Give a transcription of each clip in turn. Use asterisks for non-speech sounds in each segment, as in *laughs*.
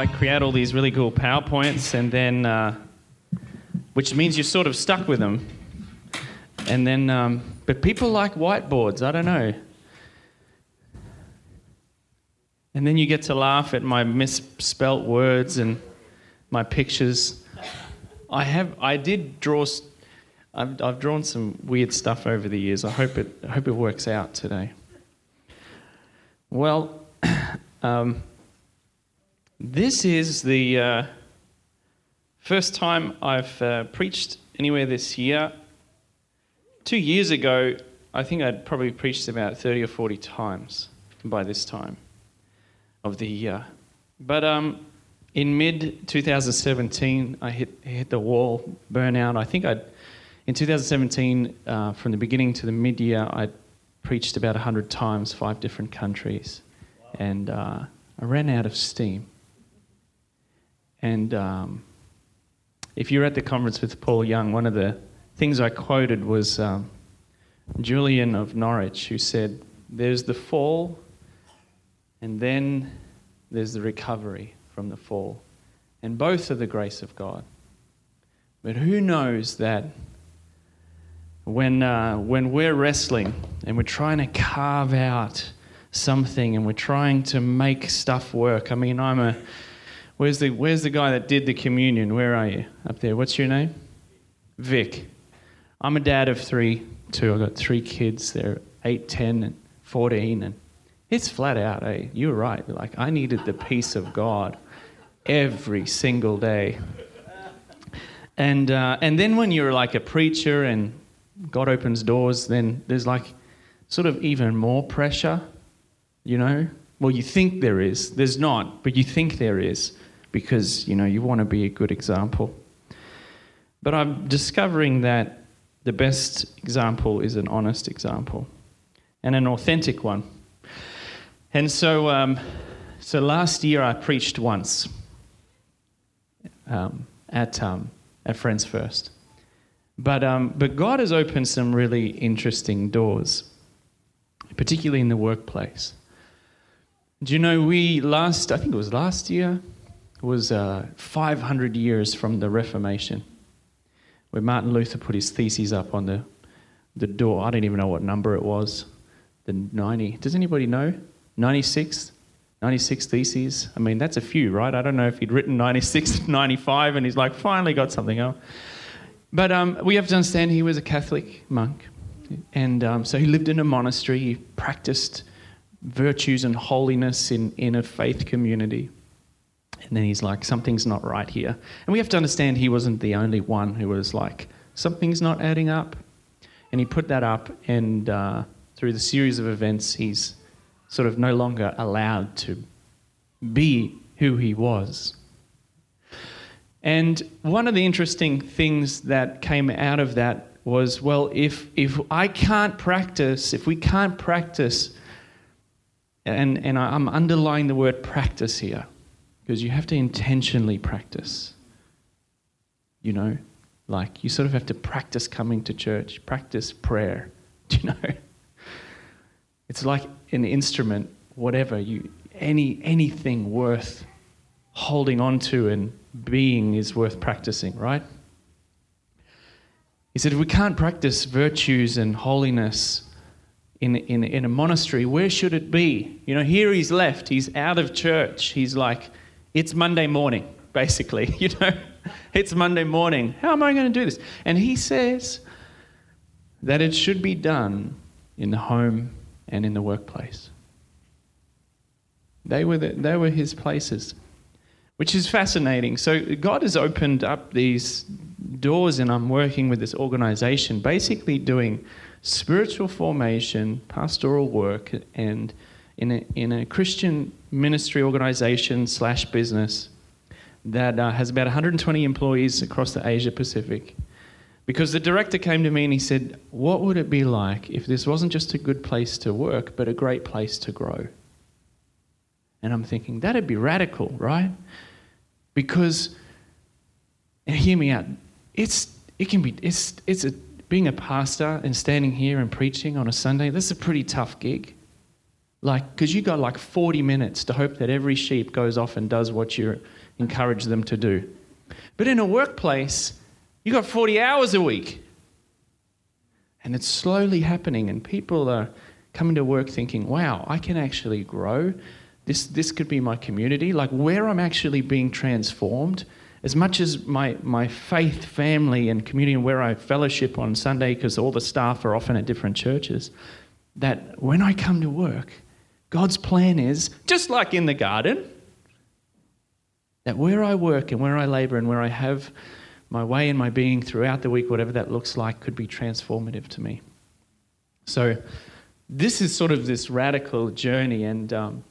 like create all these really cool PowerPoints, and then, uh, which means you're sort of stuck with them. And then, um, but people like whiteboards. I don't know. And then you get to laugh at my misspelt words and my pictures. I have, I did draw. I've, I've drawn some weird stuff over the years. I hope it, I hope it works out today. Well, *coughs* um, this is the uh, first time I've uh, preached anywhere this year. Two years ago, I think I'd probably preached about 30 or 40 times by this time of the year. But um, in mid 2017, I hit, hit the wall, burnout. I think I'd, in 2017, uh, from the beginning to the mid year, I preached about 100 times, five different countries. Wow. And uh, I ran out of steam. And um, if you're at the conference with Paul Young, one of the things I quoted was um, Julian of Norwich, who said, There's the fall, and then there's the recovery from the fall. And both are the grace of God. But who knows that when, uh, when we're wrestling and we're trying to carve out something and we're trying to make stuff work? I mean, I'm a. Where's the, where's the guy that did the communion? Where are you? Up there. What's your name? Vic. I'm a dad of three, too. I've got three kids. They're 8, 10, and 14. And it's flat out, eh? You're right. Like, I needed the peace of God every single day. And, uh, and then when you're like a preacher and God opens doors, then there's like sort of even more pressure, you know? Well, you think there is. There's not, but you think there is because, you know, you want to be a good example. But I'm discovering that the best example is an honest example and an authentic one. And so, um, so last year I preached once um, at, um, at Friends First. But, um, but God has opened some really interesting doors, particularly in the workplace. Do you know, we last, I think it was last year, was uh, 500 years from the Reformation, where Martin Luther put his theses up on the, the door. I don't even know what number it was. The 90. Does anybody know? 96? 96 theses. I mean, that's a few, right? I don't know if he'd written 96, *laughs* 95, and he's like, finally got something out. But um, we have to understand he was a Catholic monk. And um, so he lived in a monastery. He practiced virtues and holiness in, in a faith community. And then he's like, something's not right here. And we have to understand he wasn't the only one who was like, something's not adding up. And he put that up, and uh, through the series of events, he's sort of no longer allowed to be who he was. And one of the interesting things that came out of that was well, if, if I can't practice, if we can't practice, and, and I'm underlying the word practice here, because you have to intentionally practice. You know, like you sort of have to practice coming to church, practice prayer. Do *laughs* you know? It's like an instrument, whatever you, any anything worth holding on to and being is worth practicing, right? He said, if we can't practice virtues and holiness in, in, in a monastery, where should it be? You know, here he's left, he's out of church. He's like, it's Monday morning, basically. *laughs* You know, it's Monday morning. How am I going to do this? And he says that it should be done in the home and in the workplace. They were, the, they were his places, which is fascinating. So, God has opened up these doors, and I'm working with this organization, basically doing spiritual formation, pastoral work, and in a, in a Christian ministry organization slash business that uh, has about 120 employees across the Asia Pacific. Because the director came to me and he said, What would it be like if this wasn't just a good place to work, but a great place to grow? And I'm thinking, that'd be radical, right? Because, and hear me out, it's, it can be, it's, it's a, being a pastor and standing here and preaching on a Sunday, that's a pretty tough gig. Like, because you got like 40 minutes to hope that every sheep goes off and does what you encourage them to do. But in a workplace, you got 40 hours a week. And it's slowly happening, and people are coming to work thinking, wow, I can actually grow. This, this could be my community, like where I'm actually being transformed. As much as my, my faith, family, and community, and where I fellowship on Sunday, because all the staff are often at different churches, that when I come to work, God's plan is just like in the garden, that where I work and where I labor and where I have my way and my being throughout the week, whatever that looks like, could be transformative to me. So, this is sort of this radical journey, and um,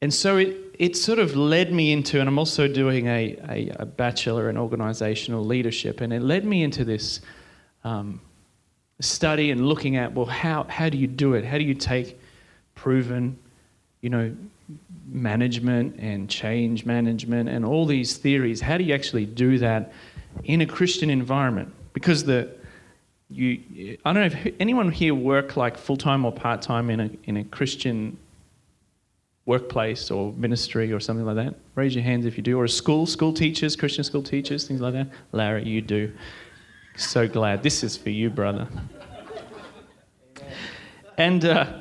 and so it it sort of led me into, and I'm also doing a, a, a bachelor in organizational leadership, and it led me into this um, study and looking at well, how how do you do it? How do you take proven, you know, management and change management and all these theories. How do you actually do that in a Christian environment? Because the you, I don't know if anyone here work like full time or part time in a in a Christian workplace or ministry or something like that. Raise your hands if you do, or a school, school teachers, Christian school teachers, things like that. Larry, you do. So glad this is for you, brother. And. Uh,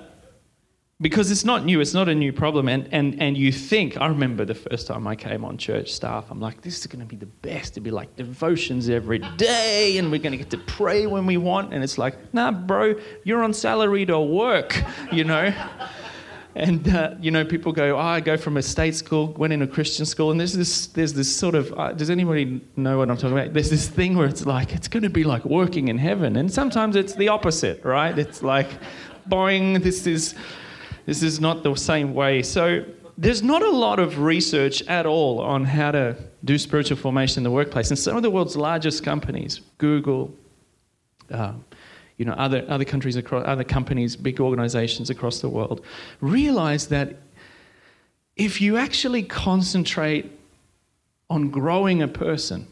because it's not new, it's not a new problem. And, and, and you think, I remember the first time I came on church staff, I'm like, this is going to be the best. It'll be like devotions every day, and we're going to get to pray when we want. And it's like, nah, bro, you're on salary to work, you know? *laughs* and, uh, you know, people go, oh, I go from a state school, went in a Christian school, and there's this, there's this sort of, uh, does anybody know what I'm talking about? There's this thing where it's like, it's going to be like working in heaven. And sometimes it's the opposite, right? It's like, boing, this is this is not the same way. So there's not a lot of research at all on how to do spiritual formation in the workplace. And some of the world's largest companies, Google, uh, you know, other, other countries across, other companies, big organizations across the world, realize that if you actually concentrate on growing a person,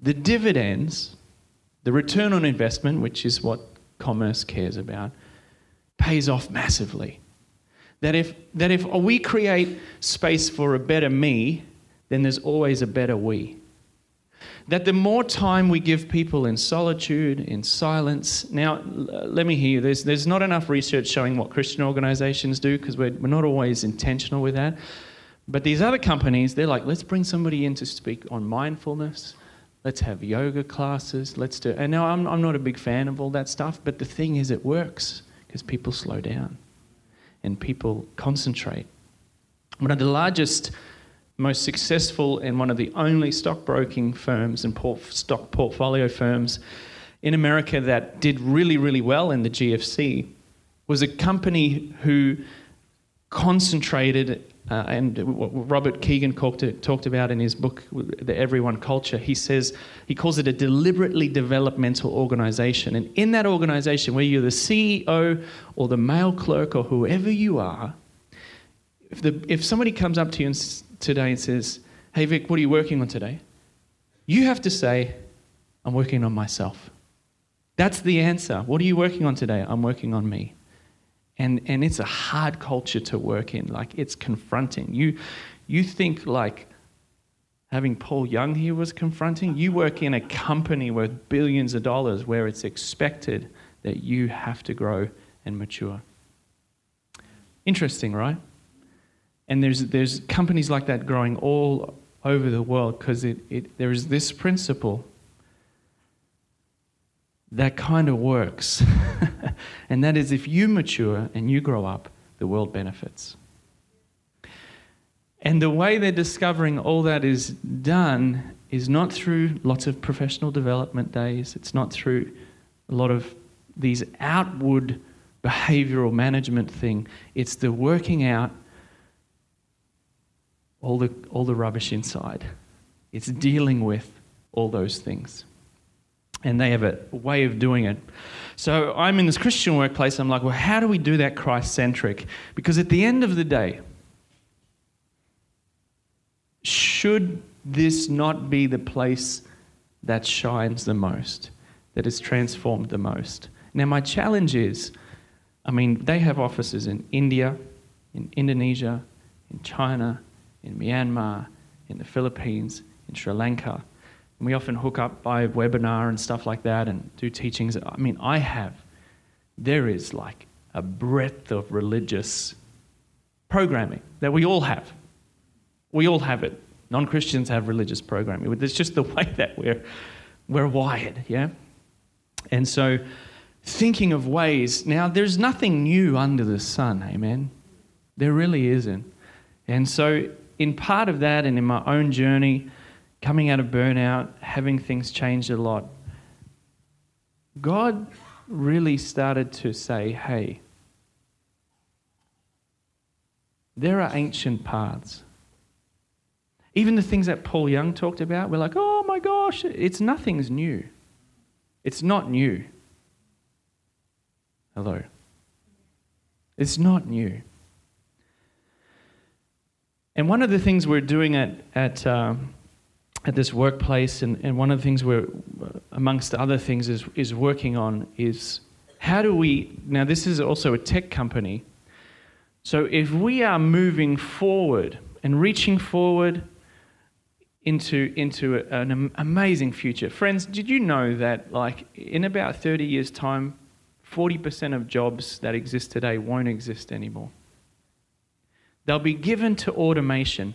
the dividends, the return on investment, which is what commerce cares about, pays off massively. That if, that if we create space for a better me, then there's always a better we. That the more time we give people in solitude, in silence. Now, let me hear you. There's, there's not enough research showing what Christian organizations do because we're, we're not always intentional with that. But these other companies, they're like, let's bring somebody in to speak on mindfulness. Let's have yoga classes. Let's do. And now I'm, I'm not a big fan of all that stuff, but the thing is, it works because people slow down and people concentrate. One of the largest, most successful, and one of the only stockbroking firms and port- stock portfolio firms in America that did really, really well in the GFC was a company who concentrated uh, and what Robert Kegan talked, about in his book, The Everyone Culture, he says, he calls it a deliberately developmental organization. And in that organization, where you're the CEO or the mail clerk or whoever you are, if, the, if somebody comes up to you today and says, Hey, Vic, what are you working on today? You have to say, I'm working on myself. That's the answer. What are you working on today? I'm working on me and and it's a hard culture to work in. Like it's confronting. You you think like having paul young here was confronting? You work in a company worth billions of dollars where it's expected that you have to grow and mature. Interesting right? And there's there's companies like that growing all over the world because it, it there is this principle that kind of works. *laughs* and that is if you mature and you grow up, the world benefits. And the way they're discovering all that is done is not through lots of professional development days, it's not through a lot of these outward behavioral management thing. It's the working out all the, all the rubbish inside. It's dealing with all those things and they have a way of doing it. So I'm in this Christian workplace. I'm like, well, how do we do that Christ centric? Because at the end of the day, should this not be the place that shines the most, that is transformed the most? Now, my challenge is I mean, they have offices in India, in Indonesia, in China, in Myanmar, in the Philippines, in Sri Lanka. And we often hook up by webinar and stuff like that and do teachings. I mean, I have. There is like a breadth of religious programming that we all have. We all have it. Non Christians have religious programming. It's just the *laughs* way that we're, we're wired, yeah? And so, thinking of ways, now there's nothing new under the sun, amen? There really isn't. And so, in part of that and in my own journey, coming out of burnout, having things changed a lot, God really started to say, hey, there are ancient paths. Even the things that Paul Young talked about, we're like, oh my gosh, it's nothing's new. It's not new. Hello. It's not new. And one of the things we're doing at, at, um, at this workplace, and, and one of the things we're, amongst other things, is, is working on is how do we, now this is also a tech company, so if we are moving forward and reaching forward into, into an amazing future, friends, did you know that like in about 30 years' time, 40% of jobs that exist today won't exist anymore? They'll be given to automation.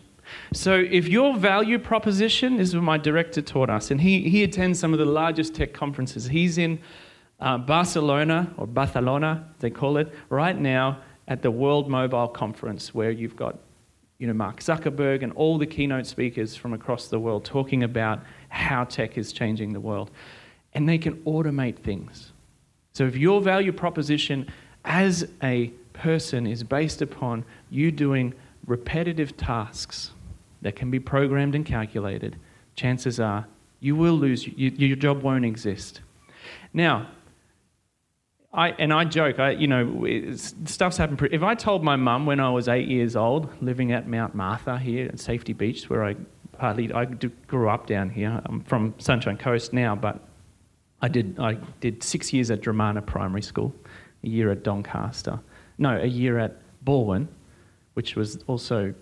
So, if your value proposition, this is what my director taught us, and he, he attends some of the largest tech conferences. He's in uh, Barcelona, or Barcelona, they call it, right now at the World Mobile Conference, where you've got you know, Mark Zuckerberg and all the keynote speakers from across the world talking about how tech is changing the world. And they can automate things. So, if your value proposition as a person is based upon you doing repetitive tasks that can be programmed and calculated, chances are you will lose, you, your job won't exist. Now, I, and I joke, I, you know, stuff's happened. Pretty, if I told my mum when I was eight years old, living at Mount Martha here at Safety Beach, where I partly I grew up down here. I'm from Sunshine Coast now, but I did I did six years at Dromana Primary School, a year at Doncaster, no, a year at Balwyn, which was also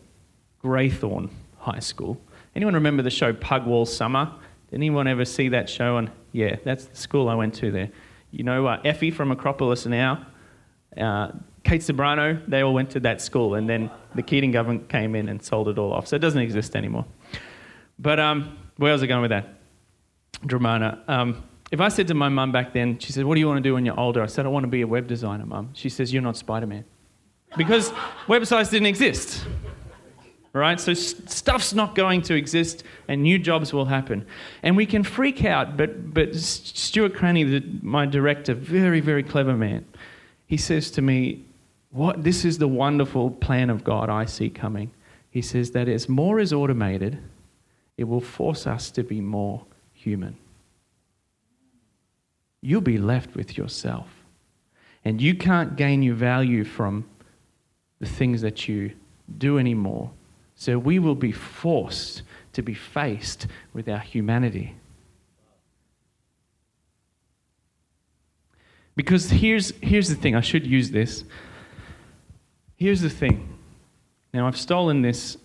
Greythorn High School. Anyone remember the show Pugwall Summer? Did anyone ever see that show? And yeah, that's the school I went to there. You know, uh, Effie from Acropolis now, uh, Kate Ceberano, they all went to that school, and then the Keating government came in and sold it all off. So it doesn't exist anymore. But um, where was I going with that? Dromana. Um, if I said to my mum back then, she said, What do you want to do when you're older? I said, I want to be a web designer, mum. She says, You're not Spider Man. Because websites didn't exist. Right? So stuff's not going to exist and new jobs will happen. And we can freak out, but, but Stuart Cranny, the, my director, very, very clever man, he says to me, what, This is the wonderful plan of God I see coming. He says that as more is automated, it will force us to be more human you'll be left with yourself. And you can't gain your value from the things that you do anymore. So we will be forced to be faced with our humanity. Because here's, here's the thing, I should use this. Here's the thing. Now, I've stolen this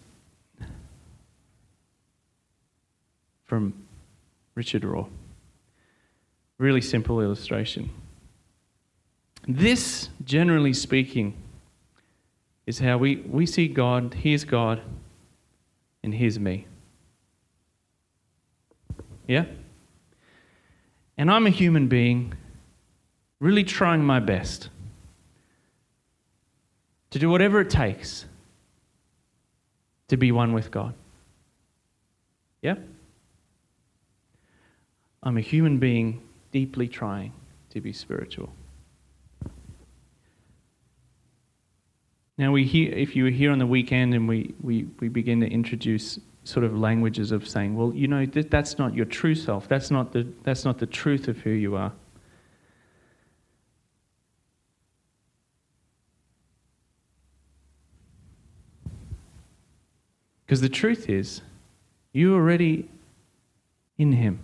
from Richard Rohr. Really simple illustration. This, generally speaking, is how we, we see God. Here's God, and here's me. Yeah? And I'm a human being, really trying my best to do whatever it takes to be one with God. Yeah? I'm a human being deeply trying to be spiritual. Now, we hear, if you were here on the weekend and we, we, we begin to introduce sort of languages of saying, well, you know, th- that's not your true self. That's not, the, that's not the truth of who you are. Because the truth is, you're already in Him.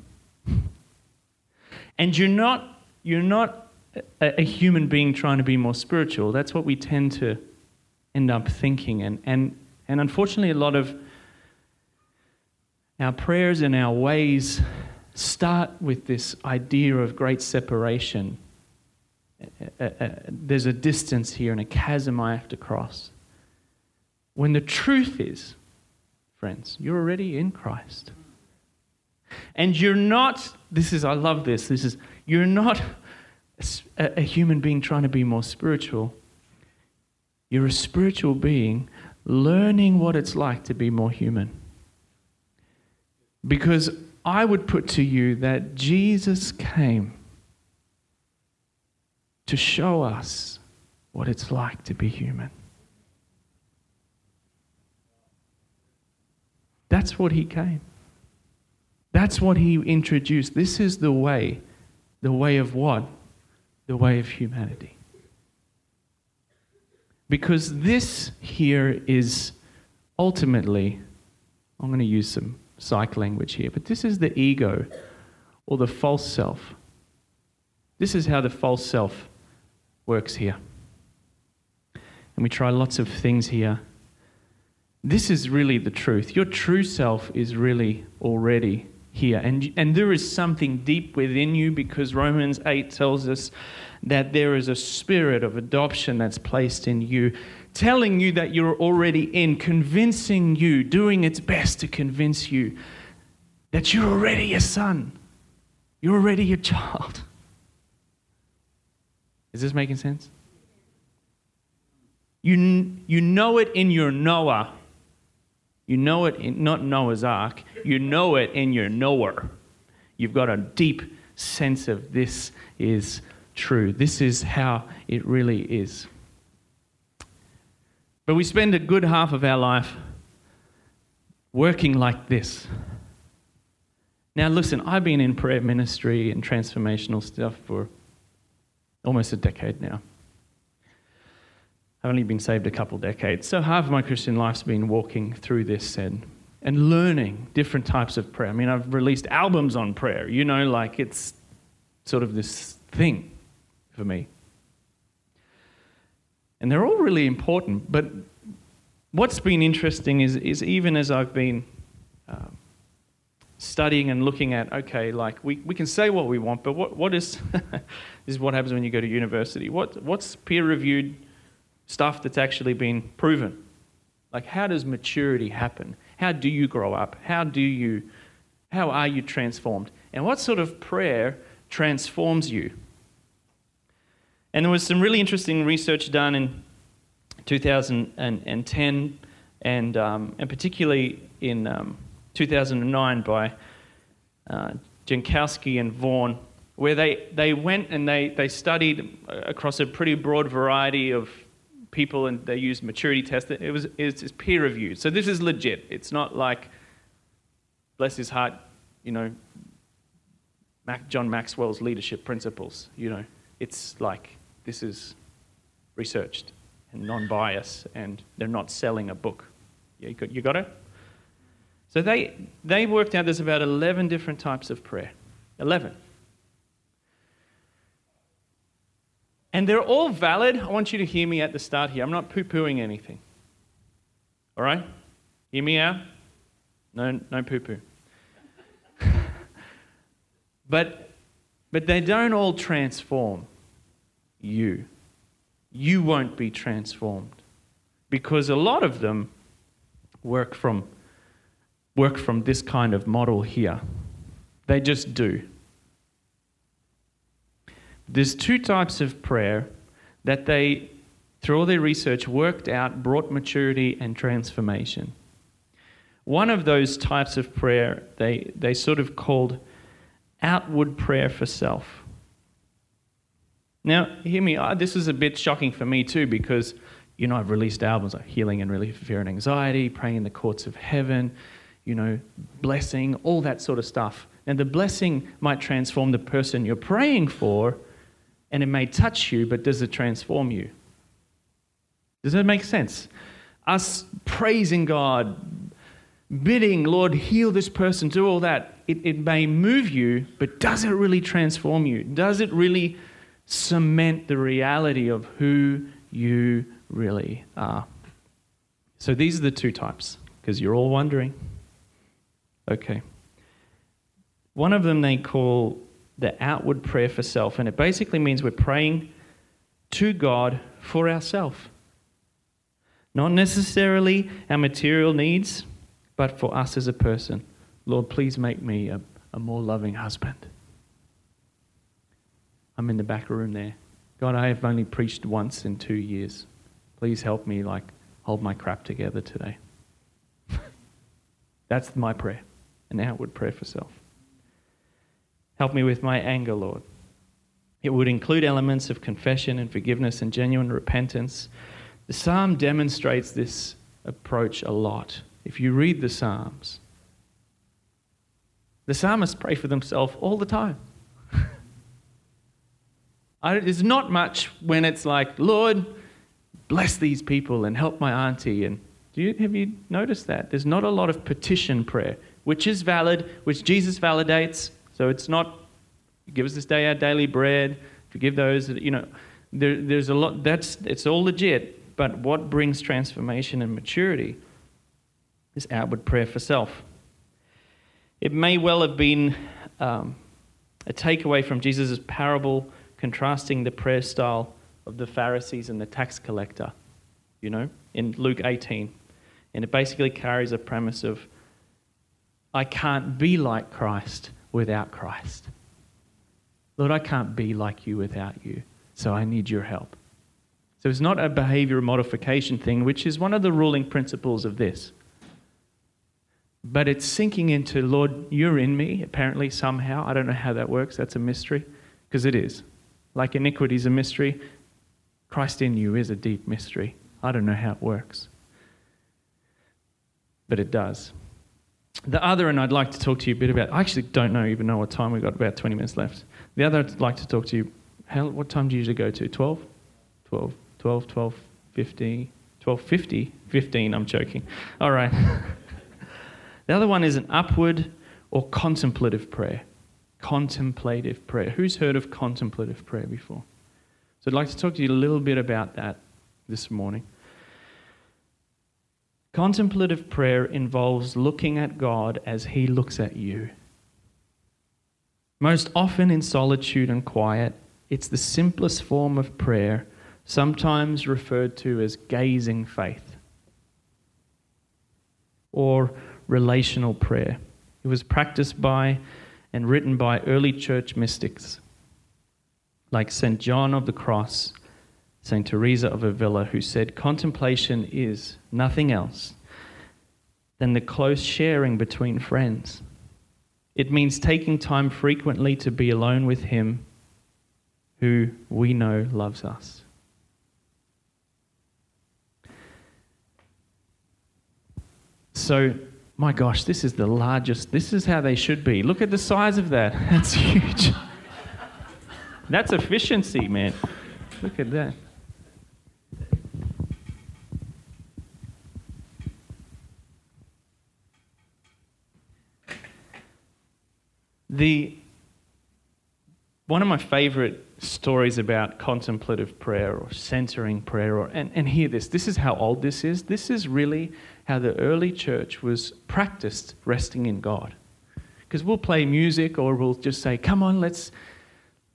And you're not, you're not a, a human being trying to be more spiritual. That's what we tend to end up thinking. And, and, and unfortunately, a lot of our prayers and our ways start with this idea of great separation. Uh, uh, uh, there's a distance here and a chasm I have to cross. When the truth is, friends, you're already in Christ. And you're not, this is, I love this, this is, you're not a, a human being trying to be more spiritual. You're a spiritual being learning what it's like to be more human. Because I would put to you that Jesus came to show us what it's like to be human. That's what he came. That's what he introduced. This is the way. The way of what? The way of humanity. Because this here is ultimately, I'm going to use some psych language here, but this is the ego or the false self. This is how the false self works here. And we try lots of things here. This is really the truth. Your true self is really already here. And, and there is something deep within you because Romans 8 tells us that there is a spirit of adoption that's placed in you, telling you that you're already in, convincing you, doing its best to convince you that you're already a son, you're already a child. Is this making sense? You, you know it in your Noah. You know it in, not Noah's Ark. You know it in your knower. You've got a deep sense of this is true. This is how it really is. But we spend a good half of our life working like this. Now, listen, I've been in prayer ministry and transformational stuff for almost a decade now. I've only been saved a couple decades. So half of my Christian life's been walking through this and, and learning different types of prayer. I mean, I've released albums on prayer, you know, like it's sort of this thing for me. And they're all really important, but what's been interesting is, is even as I've been uh, studying and looking at, okay, like we, we can say what we want, but what, what is, *laughs* this is what happens when you go to university. What, what's peer reviewed stuff that's actually been proven? Like, how does maturity happen? How do you grow up? How do you, how are you transformed? And what sort of prayer transforms you? And there was some really interesting research done in 2010 and, um, and particularly in um, 2009 by uh, Jankowski and Vaughn, where they, they went and they, they studied across a pretty broad variety of people and they used maturity tests. It was it's peer reviewed. So this is legit. It's not like, bless his heart, you know, Mac, John Maxwell's leadership principles. You know, it's like this is researched and non biased and they're not selling a book. You got, you got it? So they, they worked out there's about 11 different types of prayer. 11. And they're all valid. I want you to hear me at the start here. I'm not poo pooing anything. All right? Hear me out? No, no poo poo. *laughs* but, but they don't all transform you. You won't be transformed because a lot of them work from work from this kind of model here. They just do. There's two types of prayer that they, through all their research, worked out brought maturity and transformation. One of those types of prayer they, they sort of called outward prayer for self. Now, hear me, uh, this is a bit shocking for me too because, you know, I've released albums like Healing and Relief of Fear and Anxiety, Praying in the Courts of Heaven, you know, blessing, all that sort of stuff. And the blessing might transform the person you're praying for, and it may touch you, but does it transform you? Does that make sense? Us praising God, bidding, Lord, heal this person, do all that, it, it may move you, but does it really transform you? Does it really cement the reality of who you really are. So these are the two types, because you're all wondering. Okay. One of them they call the outward prayer for self, and it basically means we're praying to God for ourselves. Not necessarily our material needs, but for us as a person. Lord, please make me a, a more loving husband. I'm in the back room there. God, I have only preached once in two years. Please help me, like, hold my crap together today. *laughs* That's my prayer, an outward prayer for self. Help me with my anger, Lord. It would include elements of confession and forgiveness and genuine repentance. The psalm demonstrates this approach a lot. If you read the psalms, the psalmists pray for themselves all the time. *laughs* there's not much when it's like, Lord, bless these people and help my auntie. And do you, have you noticed that? There's not a lot of petition prayer, which is valid, which Jesus validates. So it's not, give us this day our daily bread, forgive those, you know, there, there's a lot, that's, it's all legit. But what brings transformation and maturity is outward prayer for self. It may well have been um, a takeaway from Jesus' parable contrasting the prayer style of the Pharisees and the tax collector, you know, in Luke 18. And it basically carries a premise of I can't be like Christ without Christ. Lord, I can't be like you without you, so I need your help. So it's not a behavior modification thing, which is one of the ruling principles of this. But it's sinking into, Lord, you're in me, apparently, somehow. I don't know how that works. That's a mystery, because it is. Like iniquity is a mystery, Christ in you is a deep mystery. I don't know how it works. But it does. The other, and I'd like to talk to you a bit about, I actually don't know, even know what time we've got, about 20 minutes left. The other I'd like to talk to you, how, what time do you usually go to? 12? 12, 12, 12, 50, 12, 50, 15, I'm joking. All right. *laughs* The other one is an upward or contemplative prayer. Contemplative prayer. Who's heard of contemplative prayer before? So I'd like to talk to you a little bit about that this morning. Contemplative prayer involves looking at God as He looks at you. Most often in solitude and quiet, it's the simplest form of prayer, sometimes referred to as gazing faith or relational prayer. It was practiced by and written by early church mystics like St. John of the Cross, St. Teresa of Avila, who said, Contemplation is nothing else than the close sharing between friends. It means taking time frequently to be alone with Him who we know loves us. So, my gosh, this is the largest. This is how they should be. Look at the size of that. *laughs* That's huge. That's efficiency, man. Look at that. The one of my favorite stories about contemplative prayer or centering prayer or and, and hear this this is how old this is this is really how the early church was practiced resting in God. Because we'll play music or we'll just say, come on, let's,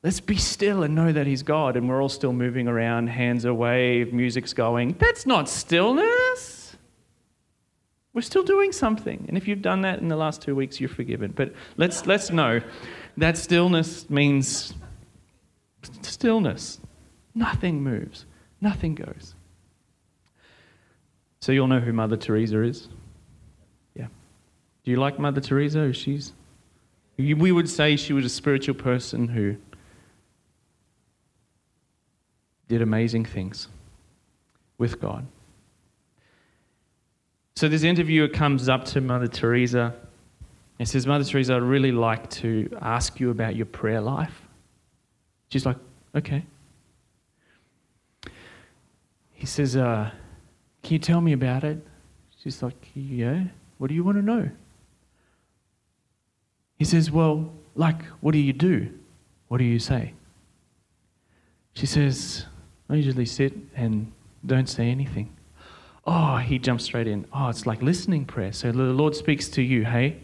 let's be still and know that He's God. And we're all still moving around, hands away, music's going. That's not stillness. We're still doing something. And if you've done that in the last two weeks, you're forgiven. But let's, let's know that stillness means stillness. Nothing moves, nothing goes. So you'll know who Mother Teresa is? Yeah. Do you like Mother Teresa? She's we would say she was a spiritual person who did amazing things with God. So this interviewer comes up to Mother Teresa and says, Mother Teresa, I'd really like to ask you about your prayer life. She's like, okay. He says, uh, can you tell me about it? She's like, Yeah. What do you want to know? He says, Well, like, what do you do? What do you say? She says, I usually sit and don't say anything. Oh, he jumps straight in. Oh, it's like listening prayer. So the Lord speaks to you, hey?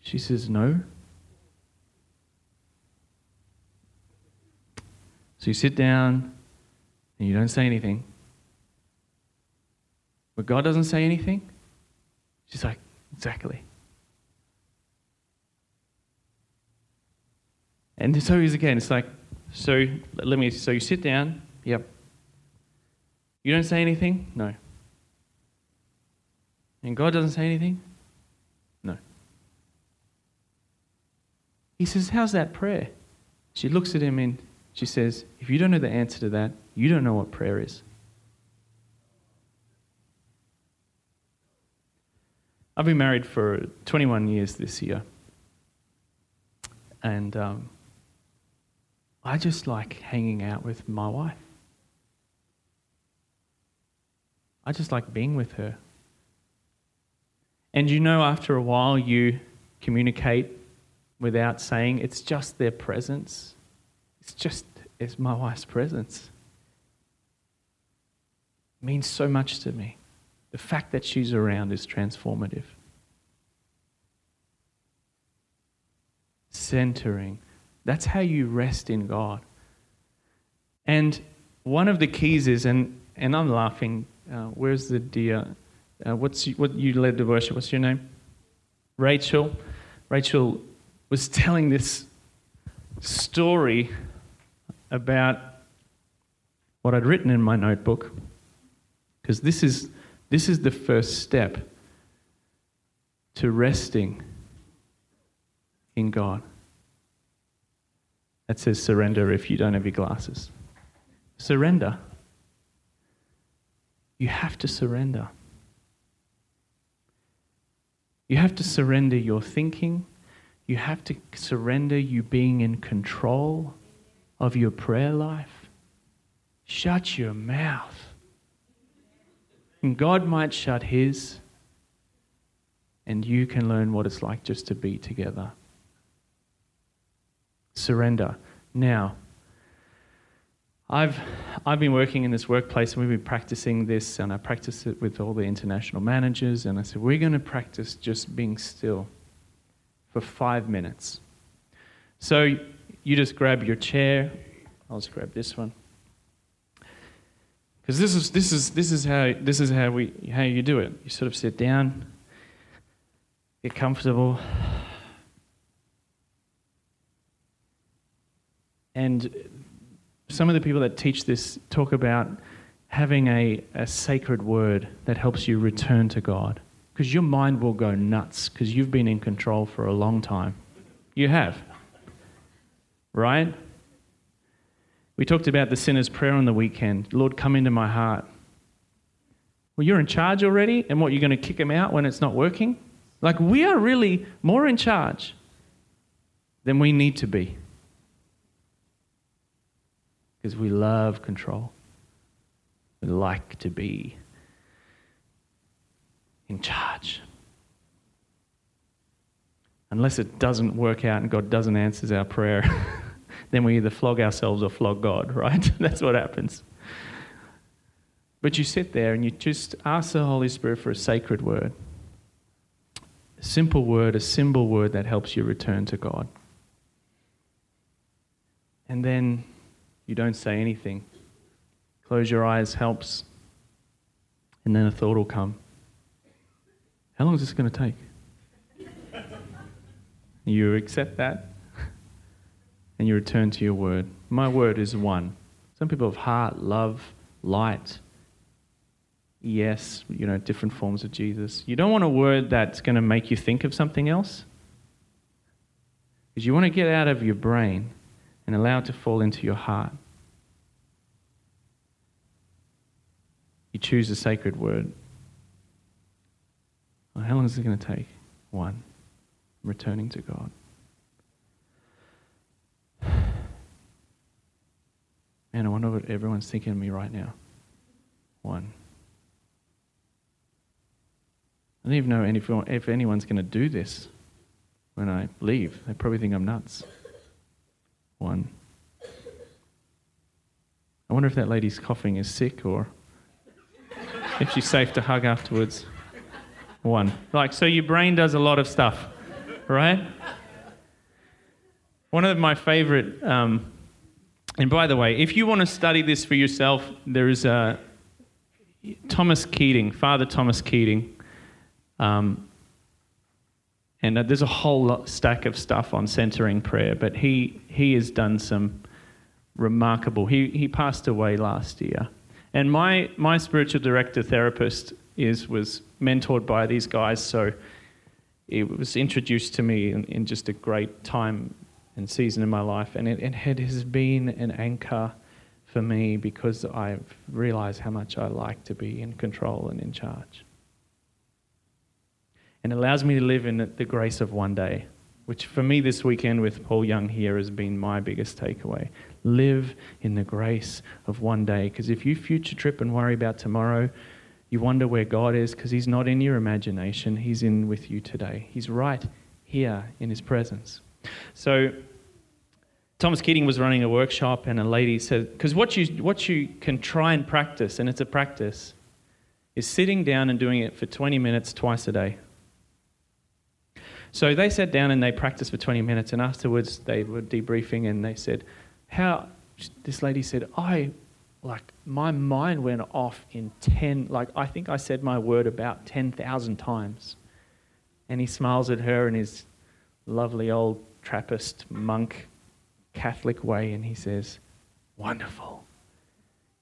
She says, No. So you sit down and you don't say anything. But God doesn't say anything. She's like, Exactly. And so he's again, it's like, so let me, so you sit down, yep. You don't say anything? No. And God doesn't say anything? No. He says, How's that prayer? She looks at him and she says, If you don't know the answer to that, you don't know what prayer is. I've been married for 21 years this year. And um, I just like hanging out with my wife. I just like being with her. And you know, after a while, you communicate without saying, it's just their presence. It's just it's my wife's presence. It means so much to me. The fact that she's around is transformative. Centering. That's how you rest in God. And one of the keys is, and, and I'm laughing, where's the dear? Uh, what's what you led the worship? What's your name? Rachel. Rachel was telling this story about what I'd written in my notebook, because this is this is the first step to resting in God. That says surrender if you don't have your glasses. Surrender. You have to surrender. You have to surrender your thinking. You have to surrender you being in control of your prayer life. Shut your mouth. And God might shut his, and you can learn what it's like just to be together. Surrender. Now, I've, I've been working in this workplace and we've been practicing this, and I practice it with all the international managers. And I said, We're going to practice just being still for five minutes. So you just grab your chair. I'll just grab this one. Because this is, this, is, this, is how, this is how, we, how you do it. You sort of sit down, get comfortable. And some of the people that teach this talk about having a, a sacred word that helps you return to God. Because your mind will go nuts because you've been in control for a long time. You have. Right? We talked about the sinner's prayer on the weekend Lord, come into my heart. Well, you're in charge already, and what, you're going to kick him out when it's not working? Like, we are really more in charge than we need to be because we love control. We like to be in charge. Unless it doesn't work out and God doesn't answer our prayer, *laughs* then we either flog ourselves or flog God, *laughs* right? That's what happens. But you sit there and you just ask the Holy Spirit for a sacred word. A simple word, a symbol word that helps you return to God. And then you don't say anything. Close your eyes helps. And then a thought will come. How long is this going to take? *laughs* You accept that *laughs* and you return to your word. My word is one. Some people have heart, love, light. Yes, you know, different forms of Jesus. You don't want a word that's going to make you think of something else. Because you want to get out of your brain and allow it to fall into your heart. You choose a sacred word. Well, how long is it going to take? One. Returning to God. Man, I wonder what everyone's thinking of me right now. One. I don't even know if anyone's going to do this when I leave. They probably think I'm nuts. One. I wonder if that lady's coughing is sick or if she's safe to hug afterwards. One. Like, so your brain does a lot of stuff, right? One of my favorite, um, and by the way, if you want to study this for yourself, there is a Thomas Keating, Father Thomas Keating. Um, and uh, there's a whole stack of stuff on centering prayer, but he, he has done some remarkable. He, he passed away last year. And my, my spiritual director therapist is, was mentored by these guys, so it was introduced to me in, in just a great time and season in my life. And it, it has been an anchor for me because I've realized how much I like to be in control and in charge. And allows me to live in the grace of one day, which for me this weekend with Paul Young here has been my biggest takeaway. Live in the grace of one day. Because if you future trip and worry about tomorrow, you wonder where God is because He's not in your imagination, He's in with you today. He's right here in His presence. So, Thomas Keating was running a workshop, and a lady said, because what you, what you can try and practice, and it's a practice, is sitting down and doing it for 20 minutes twice a day. So they sat down and they practiced for 20 minutes, and afterwards they were debriefing and they said, How, this lady said, I, like, my mind went off in 10, like, I think I said my word about 10,000 times. And he smiles at her in his lovely old Trappist monk Catholic way and he says, Wonderful.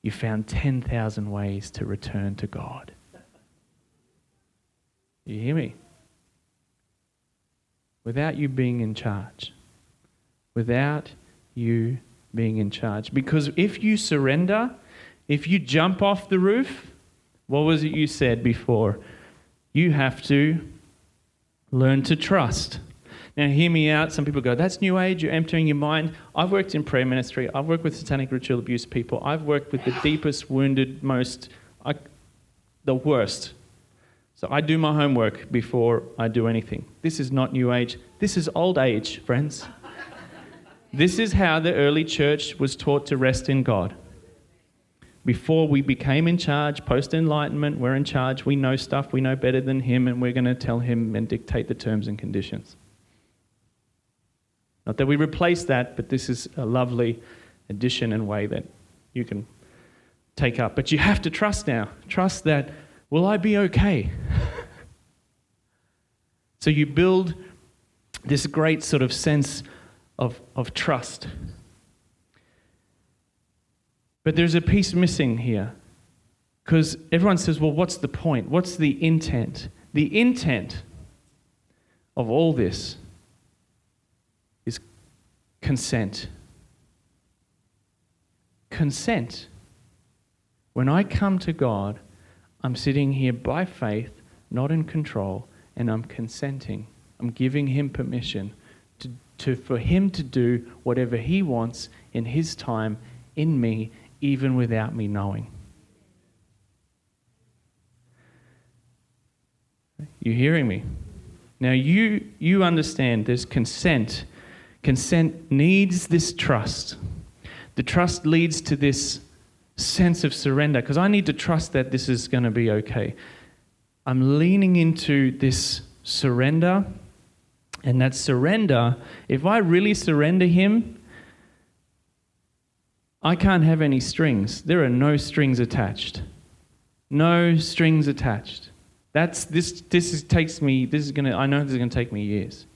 You found 10,000 ways to return to God. You hear me? Without you being in charge. Without you being in charge. Because if you surrender, if you jump off the roof, what was it you said before? You have to learn to trust. Now, hear me out. Some people go, that's New Age, you're emptying your mind. I've worked in prayer ministry, I've worked with satanic ritual abuse people, I've worked with the deepest, wounded, most, I, the worst. So I do my homework before I do anything. This is not New Age, this is old age, friends. this is how the early church was taught to rest in God. Before we became in charge, post enlightenment, we're in charge, we know stuff, we know better than Him, and we're going to tell Him and dictate the terms and conditions. Not that we replace that, but this is a lovely addition and way that you can take up. But you have to trust now. Trust that, will I be okay? *laughs* so you build this great sort of sense of, of trust. But there's a piece missing here. Because everyone says, well, what's the point? What's the intent? The intent of all this is consent. Consent. When I come to God, I'm sitting here by faith, not in control, and I'm consenting. I'm giving Him permission to, to, for Him to do whatever He wants in His time in me, even without me knowing. You hearing me? Now you you understand there's consent Consent needs this trust. The trust leads to this sense of surrender because I need to trust that this is going to be okay. I'm leaning into this surrender, and that surrender, if I really surrender Him, I can't have any strings. There are no strings attached. No strings attached. That's this. This is, takes me. This is gonna. I know this is gonna take me years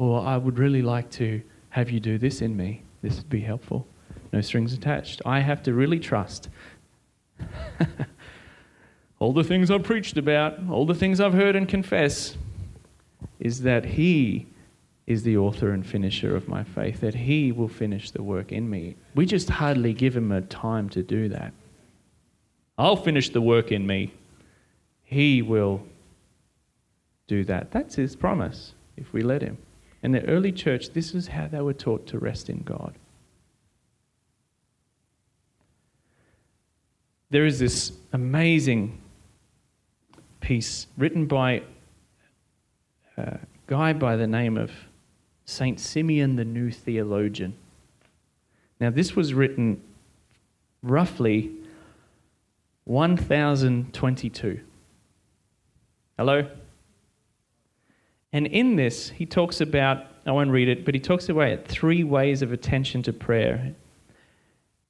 or I would really like to have you do this in me. This would be helpful. No strings attached. I have to really trust. *laughs* all the things I've preached about, all the things I've heard and confess, is that He is the author and finisher of my faith, that He will finish the work in me. We just hardly give Him a time to do that. I'll finish the work in me. He will do that. That's His promise if we let Him. In the early church, this is how they were taught to rest in God. There is this amazing piece written by a guy by the name of Saint Simeon the New Theologian. Now, this was written roughly 1022. Hello? And in this, he talks about, I won't read it, but he talks about three ways of attention to prayer.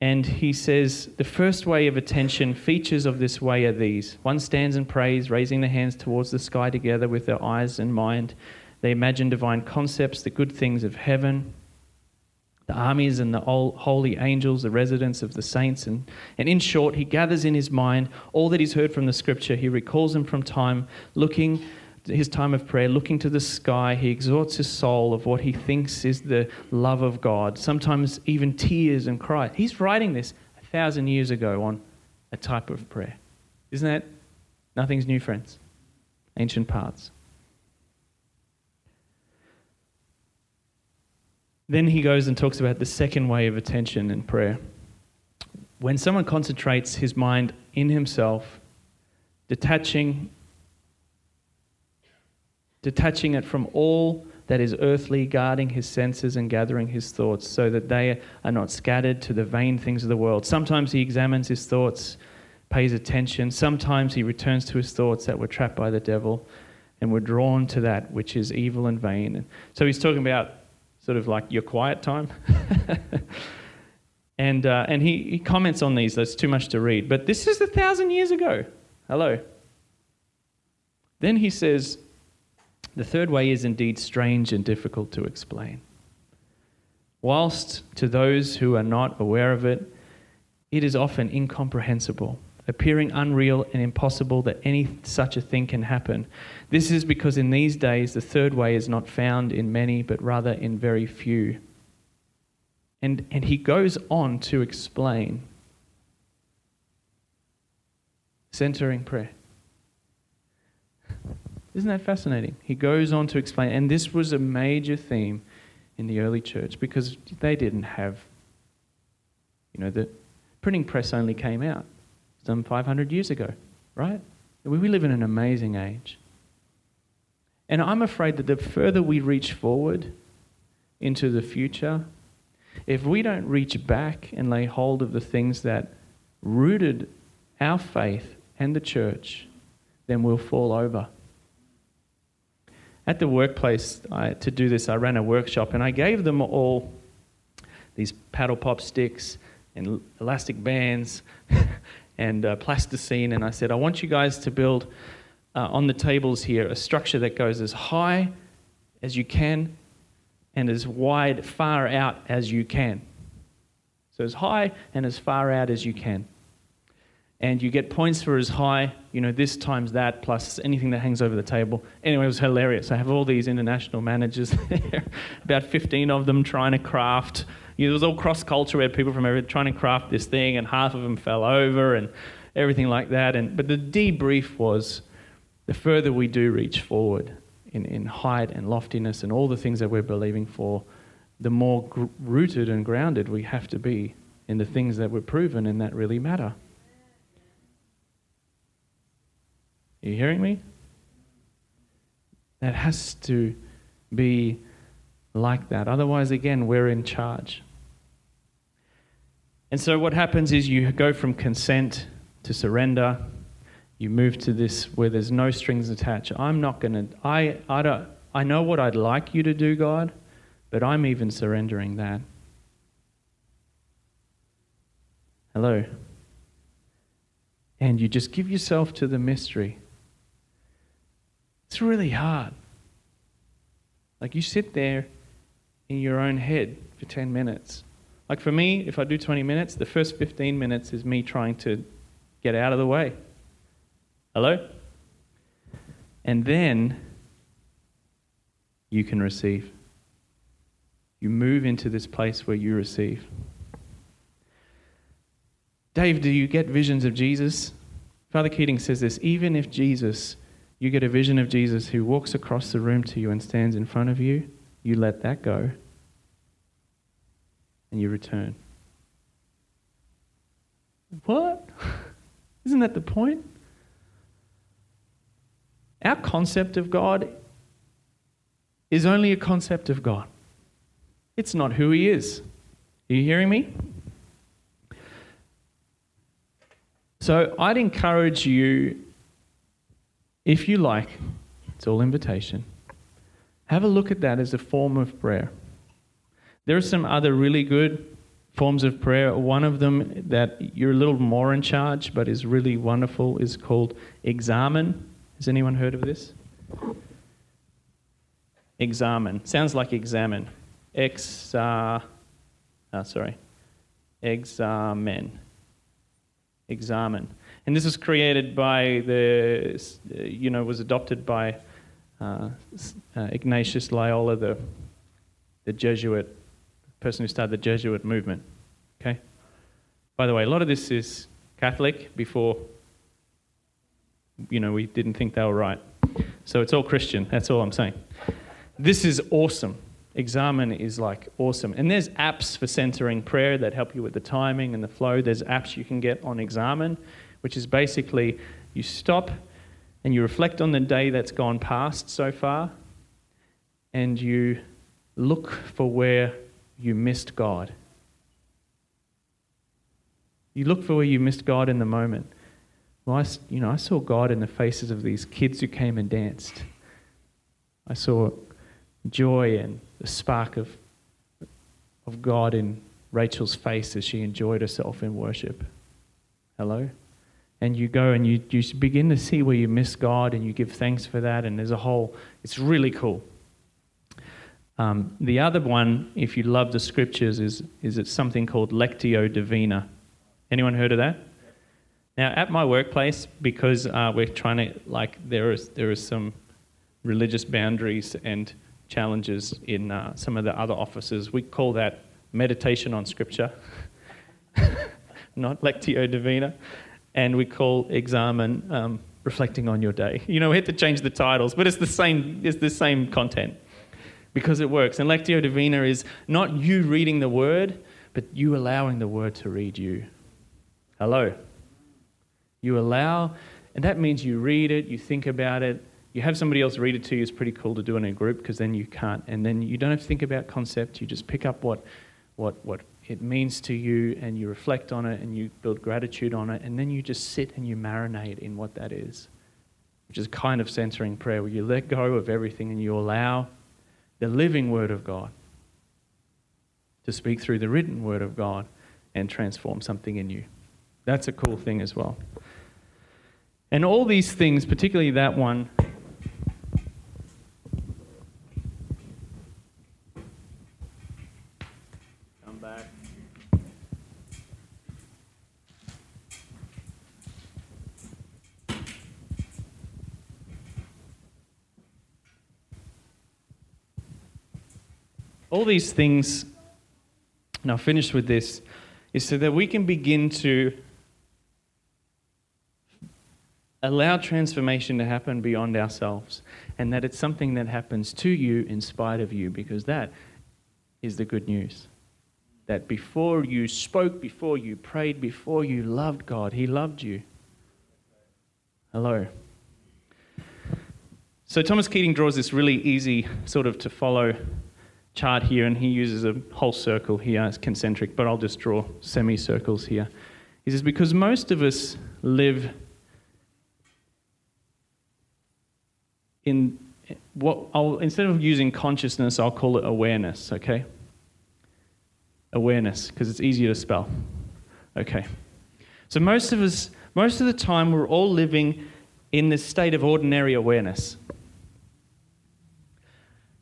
And he says the first way of attention, features of this way are these. One stands and prays, raising their hands towards the sky together with their eyes and mind. They imagine divine concepts, the good things of heaven, the armies and the holy angels, the residents of the saints. And, and in short, he gathers in his mind all that he's heard from the scripture. He recalls them from time, looking his time of prayer, looking to the sky, he exhorts his soul of what he thinks is the love of God, sometimes even tears and cries. He's writing this a thousand years ago on a type of prayer. Isn't that? Nothing's new, friends. Ancient parts. Then he goes and talks about the second way of attention in prayer. When someone concentrates his mind in himself, detaching detaching it from all that is earthly, guarding his senses and gathering his thoughts, so that they are not scattered to the vain things of the world. Sometimes he examines his thoughts, pays attention. Sometimes he returns to his thoughts that were trapped by the devil and were drawn to that which is evil and vain. So he's talking about sort of like your quiet time. *laughs* and uh, and he, he comments on these. There's too much to read. But this is a thousand years ago. Hello. Then he says, the third way is indeed strange and difficult to explain. Whilst to those who are not aware of it, it is often incomprehensible, appearing unreal and impossible that any such a thing can happen. This is because in these days the third way is not found in many, but rather in very few. And, and he goes on to explain centering prayer. Isn't that fascinating? He goes on to explain, and this was a major theme in the early church because they didn't have, you know, the printing press only came out some 500 years ago, right? We live in an amazing age. And I'm afraid that the further we reach forward into the future, if we don't reach back and lay hold of the things that rooted our faith and the church, then we'll fall over at the workplace I, to do this, I ran a workshop and I gave them all these paddle pop sticks and elastic bands *laughs* and uh, plasticine. And I said, I want you guys to build uh, on the tables here a structure that goes as high as you can and as wide, far out as you can. So, as high and as far out as you can and you get points for as high, you know, this times that plus anything that hangs over the table. Anyway, it was hilarious. I have all these international managers *laughs* there, about 15 of them trying to craft. You know, it was all cross culture. We had people from everywhere trying to craft this thing, and half of them fell over and everything like that. And, but the debrief was the further we do reach forward in, in height and loftiness and all the things that we're believing for, the more gr- rooted and grounded we have to be in the things that were proven and that really matter. Are you hearing me? That has to be like that. Otherwise, again, we're in charge. And so, what happens is you go from consent to surrender. You move to this where there's no strings attached. I'm not going to, I, I, don't, I know what I'd like you to do, God, but I'm even surrendering that. Hello. And you just give yourself to the mystery. It's really hard. Like you sit there in your own head for 10 minutes. Like for me, if I do 20 minutes, the first 15 minutes is me trying to get out of the way. Hello? And then you can receive. You move into this place where you receive. Dave, do you get visions of Jesus? Father Keating says this even if Jesus you get a vision of Jesus who walks across the room to you and stands in front of you, you let that go and you return. What? *laughs* Isn't that the point? Our concept of God is only a concept of God. It's not who He is. Are you hearing me? So I'd encourage you, if you like, it's all invitation, have a look at that as a form of prayer. There are some other really good forms of prayer. One of them that you're a little more in charge, but is really wonderful, is called examen. Has anyone heard of this? Examen. Sounds like examine. Ex, uh, oh, sorry. Examen. Examen. And this was created by the, you know, was adopted by uh, uh, Ignatius Loyola, the, the Jesuit person who started the Jesuit movement. Okay? By the way, a lot of this is Catholic before, you know, we didn't think they were right. So it's all Christian. That's all I'm saying. This is awesome. Examen is like awesome. And there's apps for centering prayer that help you with the timing and the flow. There's apps you can get on Examen, which is basically you stop and you reflect on the day that's gone past so far and you look for where you missed God. You look for where you missed God in the moment. Well, I, you know, I saw God in the faces of these kids who came and danced. I saw joy and the spark of, of God in Rachel's face as she enjoyed herself in worship. Hello? And you go and you, you begin to see where you miss God and you give thanks for that, and there's a whole, it's really cool. Um, the other one, if you love the scriptures, is, is it's something called Lectio Divina. Anyone heard of that? Now, at my workplace, because uh, we're trying to, like, there is, there is some religious boundaries and challenges in uh, some of the other offices, we call that meditation on scripture, *laughs* not Lectio Divina. And we call examen um, reflecting on your day. You know, we had to change the titles, but it's the same, it's the same content because it works. And Lectio Divina is not you reading the word, but you allowing the word to read you. Hello. You allow, and that means you read it, you think about it, you have somebody else read it to you. It's pretty cool to do in a group because then you can't, and then you don't have to think about concept You just pick up what, what, what it means to you, and you reflect on it, and you build gratitude on it, and then you just sit and you marinate in what that is, which is kind of centering prayer, where you let go of everything and you allow the living Word of God to speak through the written Word of God and transform something in you. That's a cool thing as well. And all these things, particularly that one, All these things, and I'll finish with this, is so that we can begin to allow transformation to happen beyond ourselves and that it's something that happens to you in spite of you because that is the good news. That before you spoke before you prayed before you loved god he loved you. Hello. So thomas keating draws this really easy sort of to follow chart here and he uses a whole circle here as concentric but i'll just draw semicircles here he says because most of us live in what I'll, instead of using consciousness, I'll call it awareness, okay? Awareness, because it's easier to spell. Okay. So most of us, most of the time, we're all living in this state of ordinary awareness.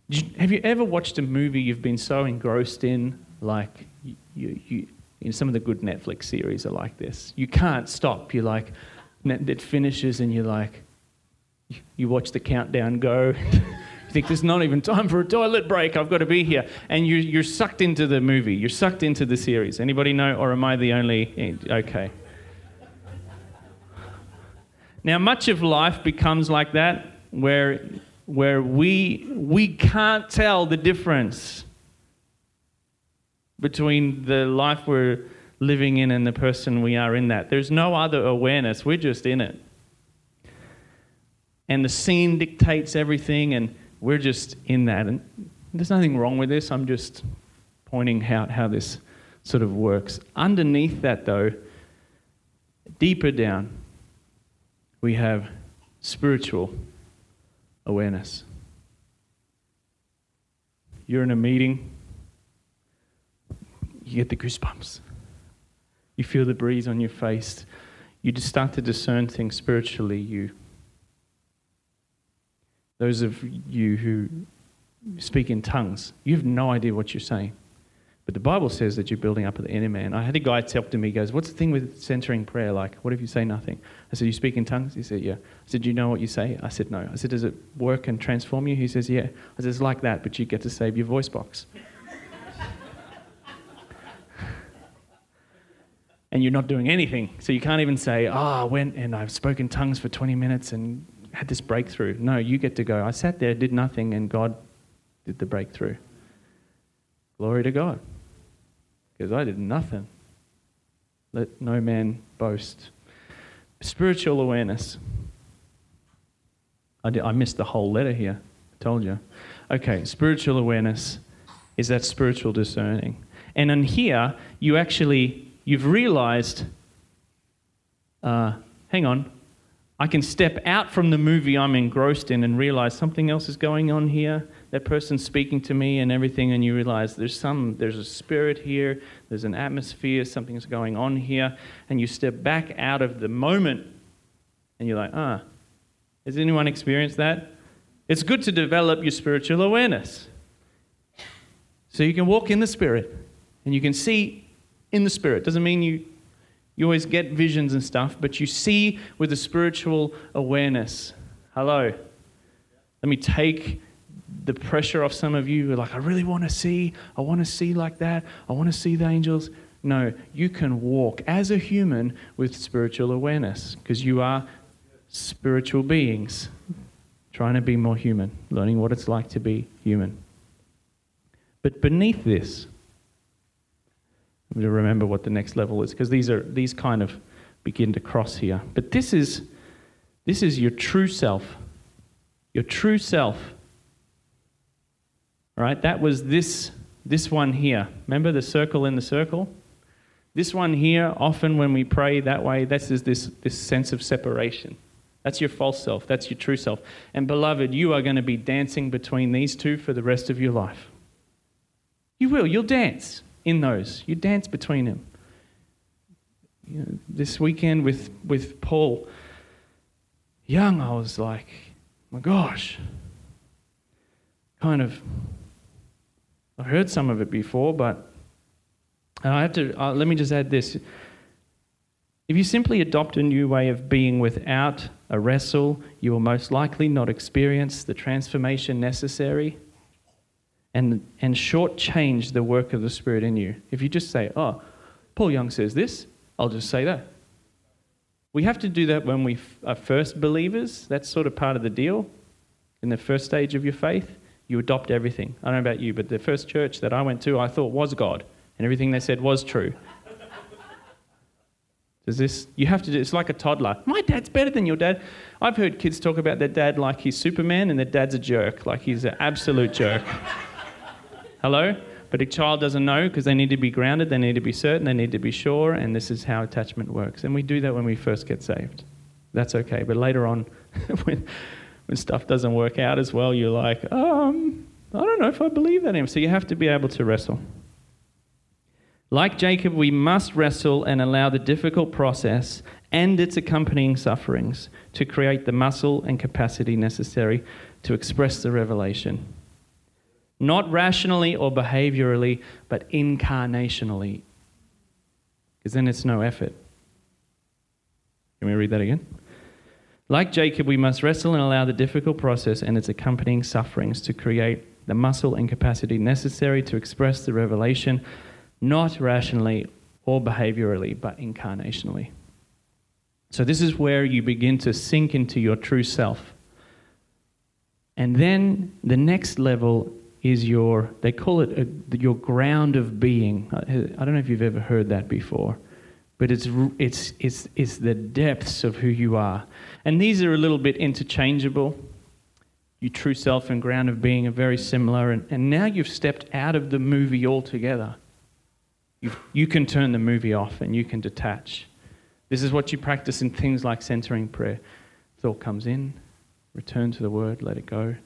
You, have you ever watched a movie you've been so engrossed in, like you, you, in some of the good Netflix series are like this? You can't stop. You're like, it finishes, and you're like, you watch the countdown go. *laughs* you think there's not even time for a toilet break. I've got to be here, and you, you're sucked into the movie. You're sucked into the series. Anybody know, or am I the only? Eh, okay. Now, much of life becomes like that, where where we we can't tell the difference between the life we're living in and the person we are in that. There's no other awareness. We're just in it and the scene dictates everything, and we're just in that. And there's nothing wrong with this. I'm just pointing out how this sort of works. Underneath that, though, deeper down, we have spiritual awareness. You're in a meeting, you get the goosebumps. You feel the breeze on your face. You just start to discern things spiritually. You, those of you who speak in tongues, you have no idea what you're saying. But the Bible says that you're building up the inner man. I had a guy talk to me, he goes, What's the thing with centering prayer like? What if you say nothing? I said, You speak in tongues? He said, Yeah. I said, Do you know what you say? I said, No. I said, Does it work and transform you? He says, Yeah. I said, It's like that, but you get to save your voice box. *laughs* and you're not doing anything. So you can't even say, Oh, I went and I've spoken tongues for 20 minutes and had this breakthrough. No, you get to go, I sat there, did nothing, and God did the breakthrough. Glory to God because I did nothing. Let no man boast. Spiritual awareness. I, did, I missed the whole letter here. I told you. Okay, spiritual awareness is that spiritual discerning. And in here, you actually, you've realized, uh, hang on, I can step out from the movie I'm engrossed in and realize something else is going on here that person's speaking to me and everything, and you realize there's some, there's a spirit here, there's an atmosphere, something's going on here, and you step back out of the moment, and you're like, ah, has anyone experienced that? It's good to develop your spiritual awareness. So you can walk in the spirit, and you can see in the spirit. Doesn't mean you you always get visions and stuff, but you see with a spiritual awareness. Hello. Let me take the pressure off some of you. Like, I really want to see. I want to see like that. I want to see the angels. No, you can walk as a human with spiritual awareness because you are spiritual beings trying to be more human, learning what it's like to be human. But beneath this, to remember what the next level is because these are these kind of begin to cross here. But this is this is your true self. Your true self right? That was this, this one here. Remember the circle in the circle? This one here, often when we pray that way, this is this, this sense of separation. That's your false self. That's your true self. And beloved, you are going to be dancing between these two for the rest of your life. You will. You'll dance in those. You dance between them. You know, this weekend with, with Paul Young, I was like, my gosh, kind of I've heard some of it before, but I have to, uh, let me just add this. If you simply adopt a new way of being without a wrestle, you will most likely not experience the transformation necessary and, and shortchange the work of the Spirit in you. If you just say, oh, Paul Young says this, I'll just say that. We have to do that when we are first believers. That's sort of part of the deal in the first stage of your faith you adopt everything. I don't know about you, but the first church that I went to, I thought was God, and everything they said was true. *laughs* Does this? You have to do. It's like a toddler. My dad's better than your dad. I've heard kids talk about their dad like he's Superman, and their dad's a jerk, like he's an absolute jerk. *laughs* Hello. But a child doesn't know because they need to be grounded, they need to be certain, they need to be sure, and this is how attachment works. And we do that when we first get saved. That's okay. But later on, *laughs* when when stuff doesn't work out as well, you're like, um, I don't know if I believe that anymore. So you have to be able to wrestle. Like Jacob, we must wrestle and allow the difficult process and its accompanying sufferings to create the muscle and capacity necessary to express the revelation. Not rationally or behaviorally, but incarnationally. Because then it's no effort. Can we read that again? Like Jacob, we must wrestle and allow the difficult process and its accompanying sufferings to create the muscle and capacity necessary to express the revelation, not rationally or behaviorally, but incarnationally. So, this is where you begin to sink into your true self. And then the next level is your, they call it a, your ground of being. I don't know if you've ever heard that before but it's, it's, it's, it's the depths of who you are. And these are a little bit interchangeable. Your true self and ground of being are very similar. And, and now you've stepped out of the movie altogether. You, you can turn the movie off and you can detach. This is what you practice in things like centering prayer. Thought comes in, return to the word, let it go.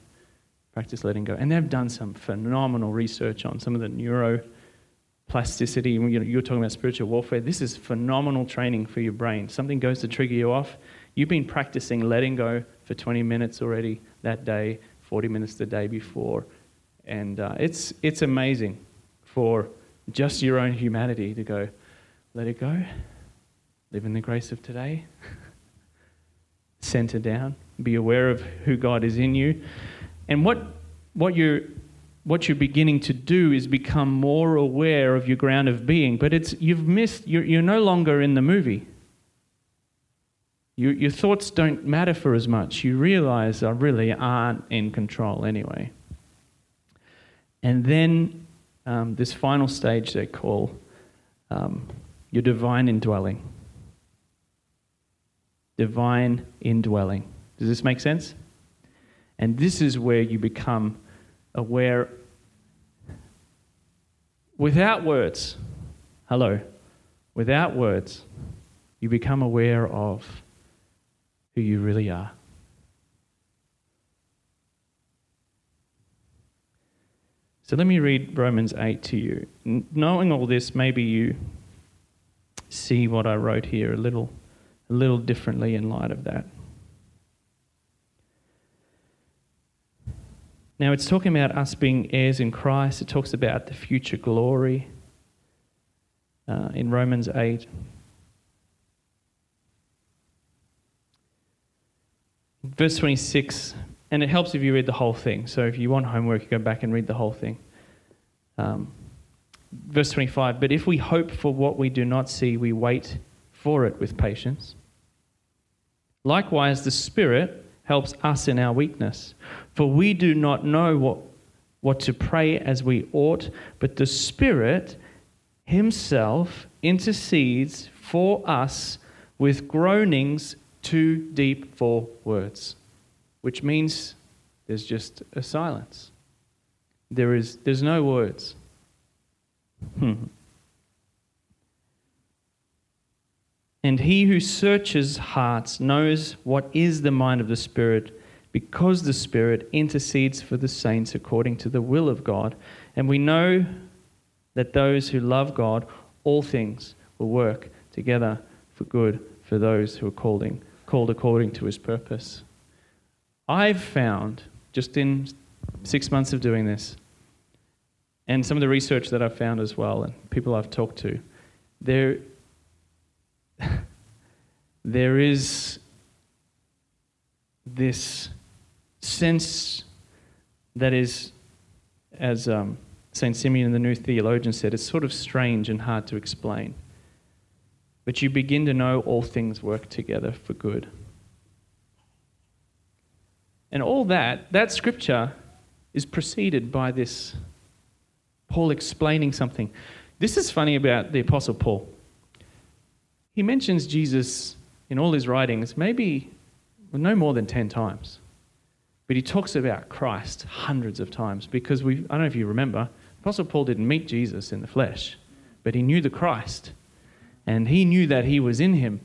Practice letting go. And they've done some phenomenal research on some of the neuroplasticity. You know, you're talking about spiritual warfare. This is phenomenal training for your brain. Something goes to trigger you off. You've been practicing letting go for 20 minutes already that day, 40 minutes the day before. And uh, it's, it's amazing for just your own humanity to go, let it go, live in the grace of today, *laughs* center down, be aware of who God is in you. And what, what, you're, what you're beginning to do is become more aware of your ground of being, but it's, you've missed, you're, you're no longer in the movie. Your, your thoughts don't matter for as much. You realize I really aren't in control anyway. And then um, this final stage they call um, your divine indwelling. Divine indwelling. Does this make sense? And this is where you become aware without words. Hello. Without words, you become aware of who you really are. So let me read Romans 8 to you. Knowing all this, maybe you see what I wrote here a little, a little differently in light of that. Now, it's talking about us being heirs in Christ. It talks about the future glory uh, in Romans 8. Verse 26, and it helps if you read the whole thing. So if you want homework, you go back and read the whole thing. Um, verse 25, but if we hope for what we do not see, we wait for it with patience. Likewise, the Spirit helps us in our weakness. For we do not know what, what to pray as we ought, but the Spirit Himself intercedes for us with groanings too deep for words, which means there's just a silence. There is, there's no words. Hmm. And he who searches hearts knows what is the mind of the Spirit, because the Spirit intercedes for the saints according to the will of God. And we know that those who love God, all things will work together for good for those who are calling, called according to his purpose. I've found, just in six months of doing this, and some of the research that I've found as well, and people I've talked to, there *laughs* there is this sense that is, as um, St. Simeon, the new theologian, said, it's sort of strange and hard to explain. But you begin to know all things work together for good. And all that, that scripture is preceded by this Paul explaining something. This is funny about the Apostle Paul. He mentions Jesus in all his writings, maybe well, no more than 10 times. But he talks about Christ hundreds of times because we, I don't know if you remember, Apostle Paul didn't meet Jesus in the flesh, but he knew the Christ and he knew that he was in him.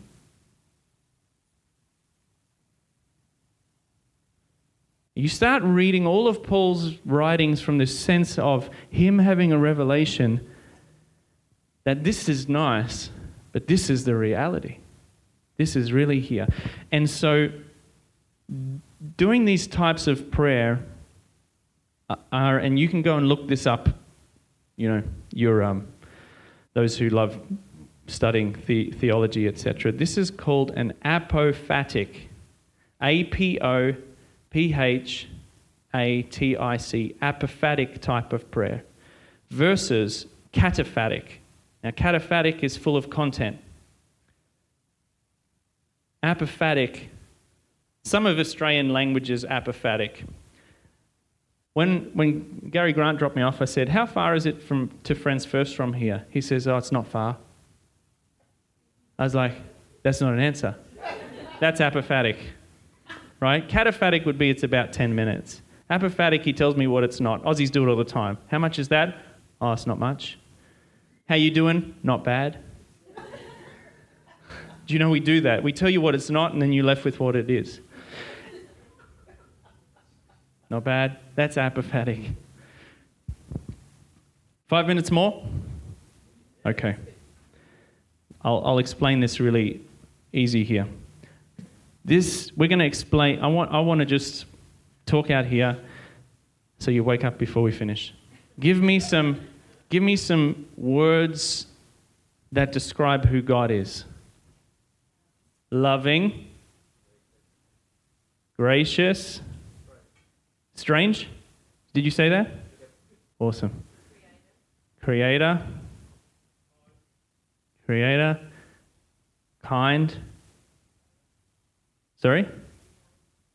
You start reading all of Paul's writings from this sense of him having a revelation that this is nice, but this is the reality. This is really here. And so, doing these types of prayer are, and you can go and look this up, you know, your, um, those who love studying the, theology, etc. This is called an apophatic, A P O P H A T I C, apophatic type of prayer, versus cataphatic. Now, cataphatic is full of content. Apophatic, some of Australian languages apophatic. When, when Gary Grant dropped me off, I said, How far is it from, to Friends First from here? He says, Oh, it's not far. I was like, That's not an answer. That's apophatic. Right? Cataphatic would be it's about 10 minutes. Apophatic, he tells me what it's not. Aussies do it all the time. How much is that? Oh, it's not much. How you doing? Not bad. do you know we do that? We tell you what it's not, and then you're left with what it is. Not bad. That's apophatic. Five minutes more? Okay. I'll, I'll explain this really easy here. This, we're going to explain, I want, I want to just talk out here so you wake up before we finish. Give me some, give me some words that describe who God is loving, gracious, strange. Did you say that? Awesome. Creator, creator, kind. Sorry?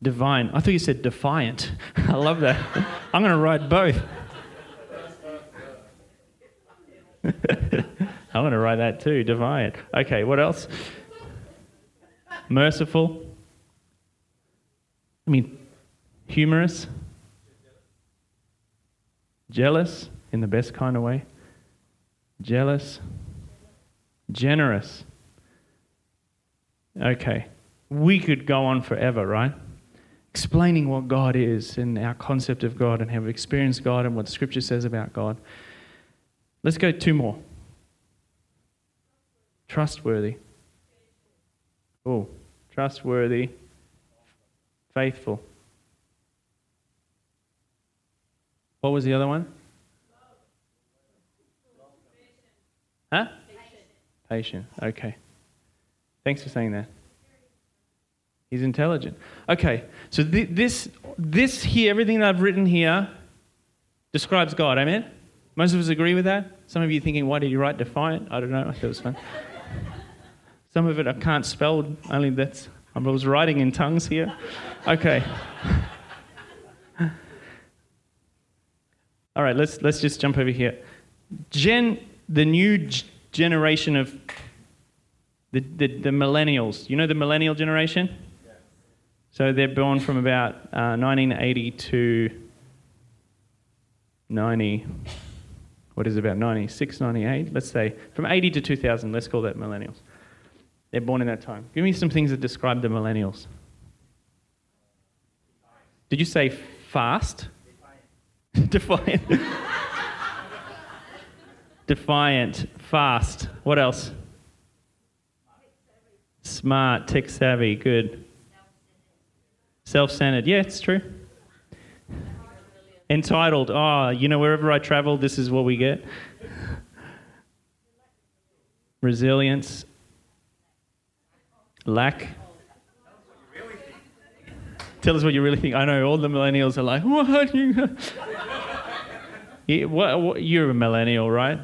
Divine. I thought you said defiant. *laughs* I love that. I'm going to write both. *laughs* I'm going to write that too, defiant. Okay, what else? Merciful. I mean, humorous. Jealous in the best kind of way. Jealous. Generous. Okay. We could go on forever, right? Explaining what God is and our concept of God and how we experience God and what Scripture says about God. Let's go two more. Trustworthy. Oh, trustworthy. Faithful. What was the other one? Huh? Okay. Thanks for saying that. He's intelligent. Okay, so th- this, this here, everything that I've written here, describes God. Amen? Most of us agree with that. Some of you thinking, why did you write defiant? I don't know. *laughs* It was fun. Some of it I can't spell. Only that's I was writing in tongues here. Okay. *laughs* All right, let's let's just jump over here. Gen the new generation of the, the, the, millennials. You know the millennial generation? So they're born from about uh, 1980 to 90. What is it, about 96, 98? Let's say from 80 to 2000. Let's call that millennials. They're born in that time. Give me some things that describe the millennials. Did you say fast? Defiant. *laughs* Defiant, fast. What else? Smart, tech savvy, good. Self centered. Yeah, it's true. Entitled. Oh, you know, wherever I travel, this is what we get. Resilience. Lack. Tell us what you really think. I know all the millennials are like, what, *laughs* you're a millennial, right?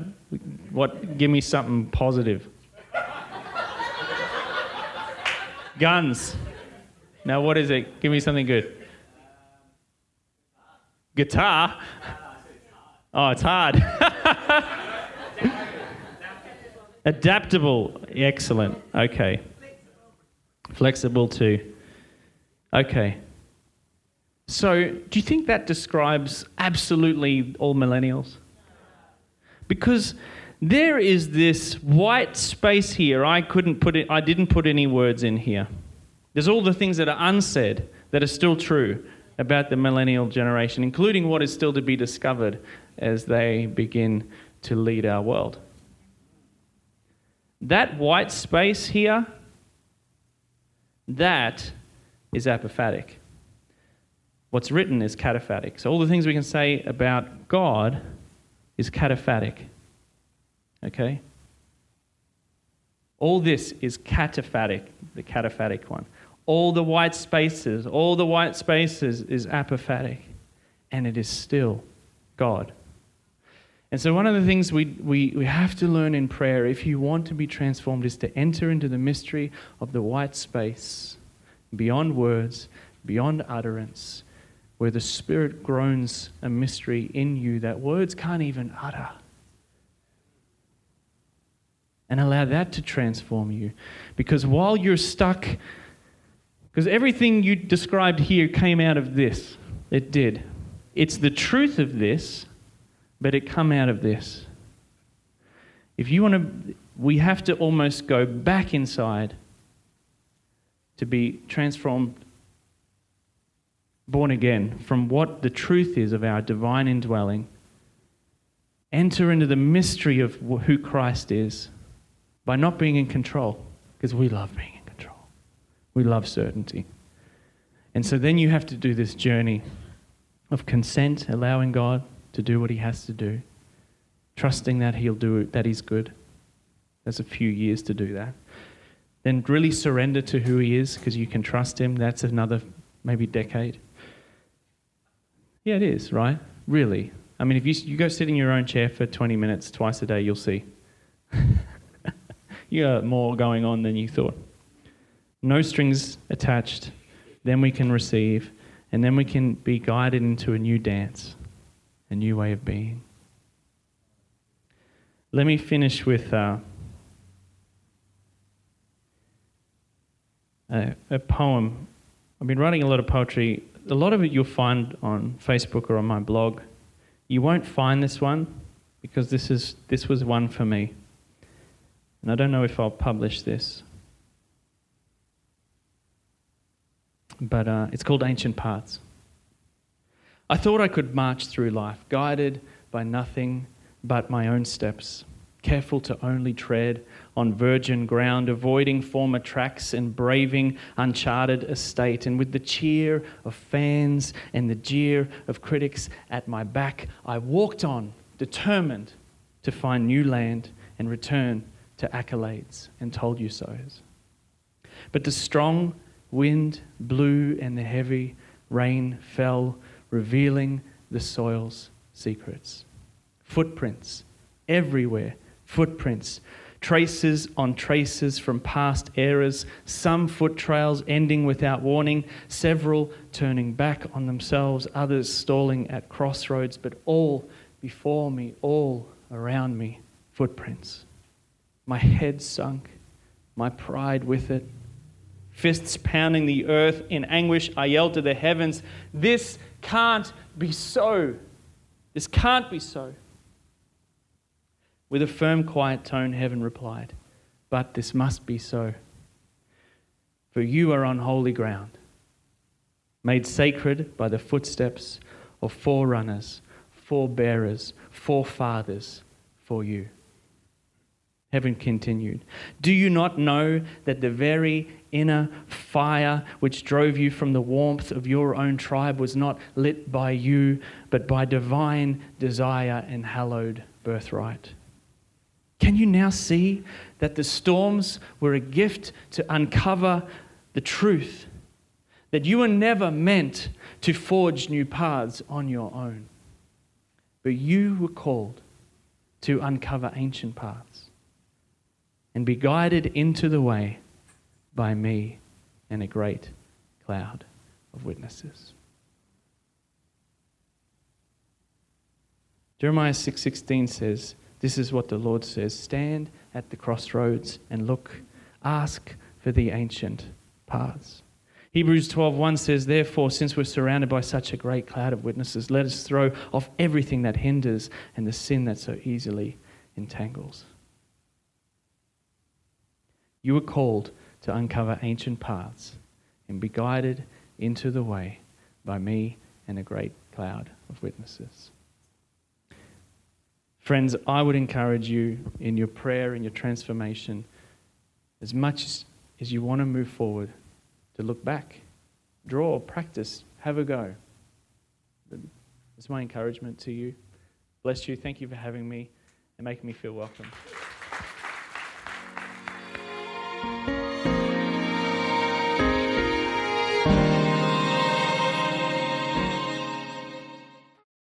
What? Give me something positive. Guns. Now, what is it? Give me something good. Guitar. Oh, it's hard. *laughs* Adaptable. Excellent. Okay. Flexible too. Okay. So, do you think that describes absolutely all millennials? Because there is this white space here. I couldn't put it, I didn't put any words in here. There's all the things that are unsaid that are still true about the millennial generation, including what is still to be discovered as they begin to lead our world. That white space here, that is apophatic what's written is cataphatic. So all the things we can say about God is cataphatic. Okay? All this is cataphatic, the cataphatic one. All the white spaces, all the white spaces is apophatic. And it is still God. And so, one of the things we, we, we have to learn in prayer, if you want to be transformed, is to enter into the mystery of the white space, beyond words, beyond utterance, where the Spirit groans a mystery in you that words can't even utter. And allow that to transform you. Because while you're stuck, because everything you described here came out of this. It did. It's the truth of this, but it come out of this. If you want to, we have to almost go back inside to be transformed, born again from what the truth is of our divine indwelling. Enter into the mystery of who Christ is by not being in control, because we love being in control. We love certainty. And so then you have to do this journey of consent, allowing God to do what He has to do, trusting that He'll do it, that He's good. There's a few years to do that. Then really surrender to who He is because you can trust Him. That's another maybe decade. Yeah, it is, right? Really. I mean, if you, you go sit in your own chair for 20 minutes twice a day, you'll see. *laughs* you got more going on than you thought. No strings attached. Then we can receive, and then we can be guided into a new dance, a new way of being. Let me finish with uh, a, a poem. I've been writing a lot of poetry. A lot of it you'll find on Facebook or on my blog. You won't find this one because this, is, this was one for me. And I don't know if I'll publish this. But uh, it's called Ancient Paths. I thought I could march through life, guided by nothing but my own steps, careful to only tread on virgin ground, avoiding former tracks and braving uncharted estate. And with the cheer of fans and the jeer of critics at my back, I walked on, determined to find new land and return to accolades and told you so's. But the strong wind blew and the heavy rain fell, revealing the soil's secrets. Footprints everywhere, footprints, traces on traces from past eras, some foot trails ending without warning, several turning back on themselves, others stalling at crossroads, but all before me, all around me, footprints. My head sunk, my pride with it. Fists pounding the earth in anguish, I yelled to the heavens, This can't be so. This can't be so. With a firm, quiet tone, heaven replied, But this must be so. For you are on holy ground, made sacred by the footsteps of forerunners, forebearers, forefathers for you. Heaven continued. Do you not know that the very inner fire which drove you from the warmth of your own tribe was not lit by you, but by divine desire and hallowed birthright? Can you now see that the storms were a gift to uncover the truth? That you were never meant to forge new paths on your own, but you were called to uncover ancient paths and be guided into the way by me and a great cloud of witnesses. Jeremiah 6:16 says, this is what the Lord says, stand at the crossroads and look, ask for the ancient paths. Hebrews 12:1 says, Therefore, since we're surrounded by such a great cloud of witnesses, let us throw off everything that hinders and the sin that so easily entangles. You are called to uncover ancient paths and be guided into the way by me and a great cloud of witnesses. Friends, I would encourage you in your prayer and your transformation, as much as you want to move forward, to look back, draw, practice, have a go. That's my encouragement to you. Bless you. Thank you for having me and making me feel welcome thank you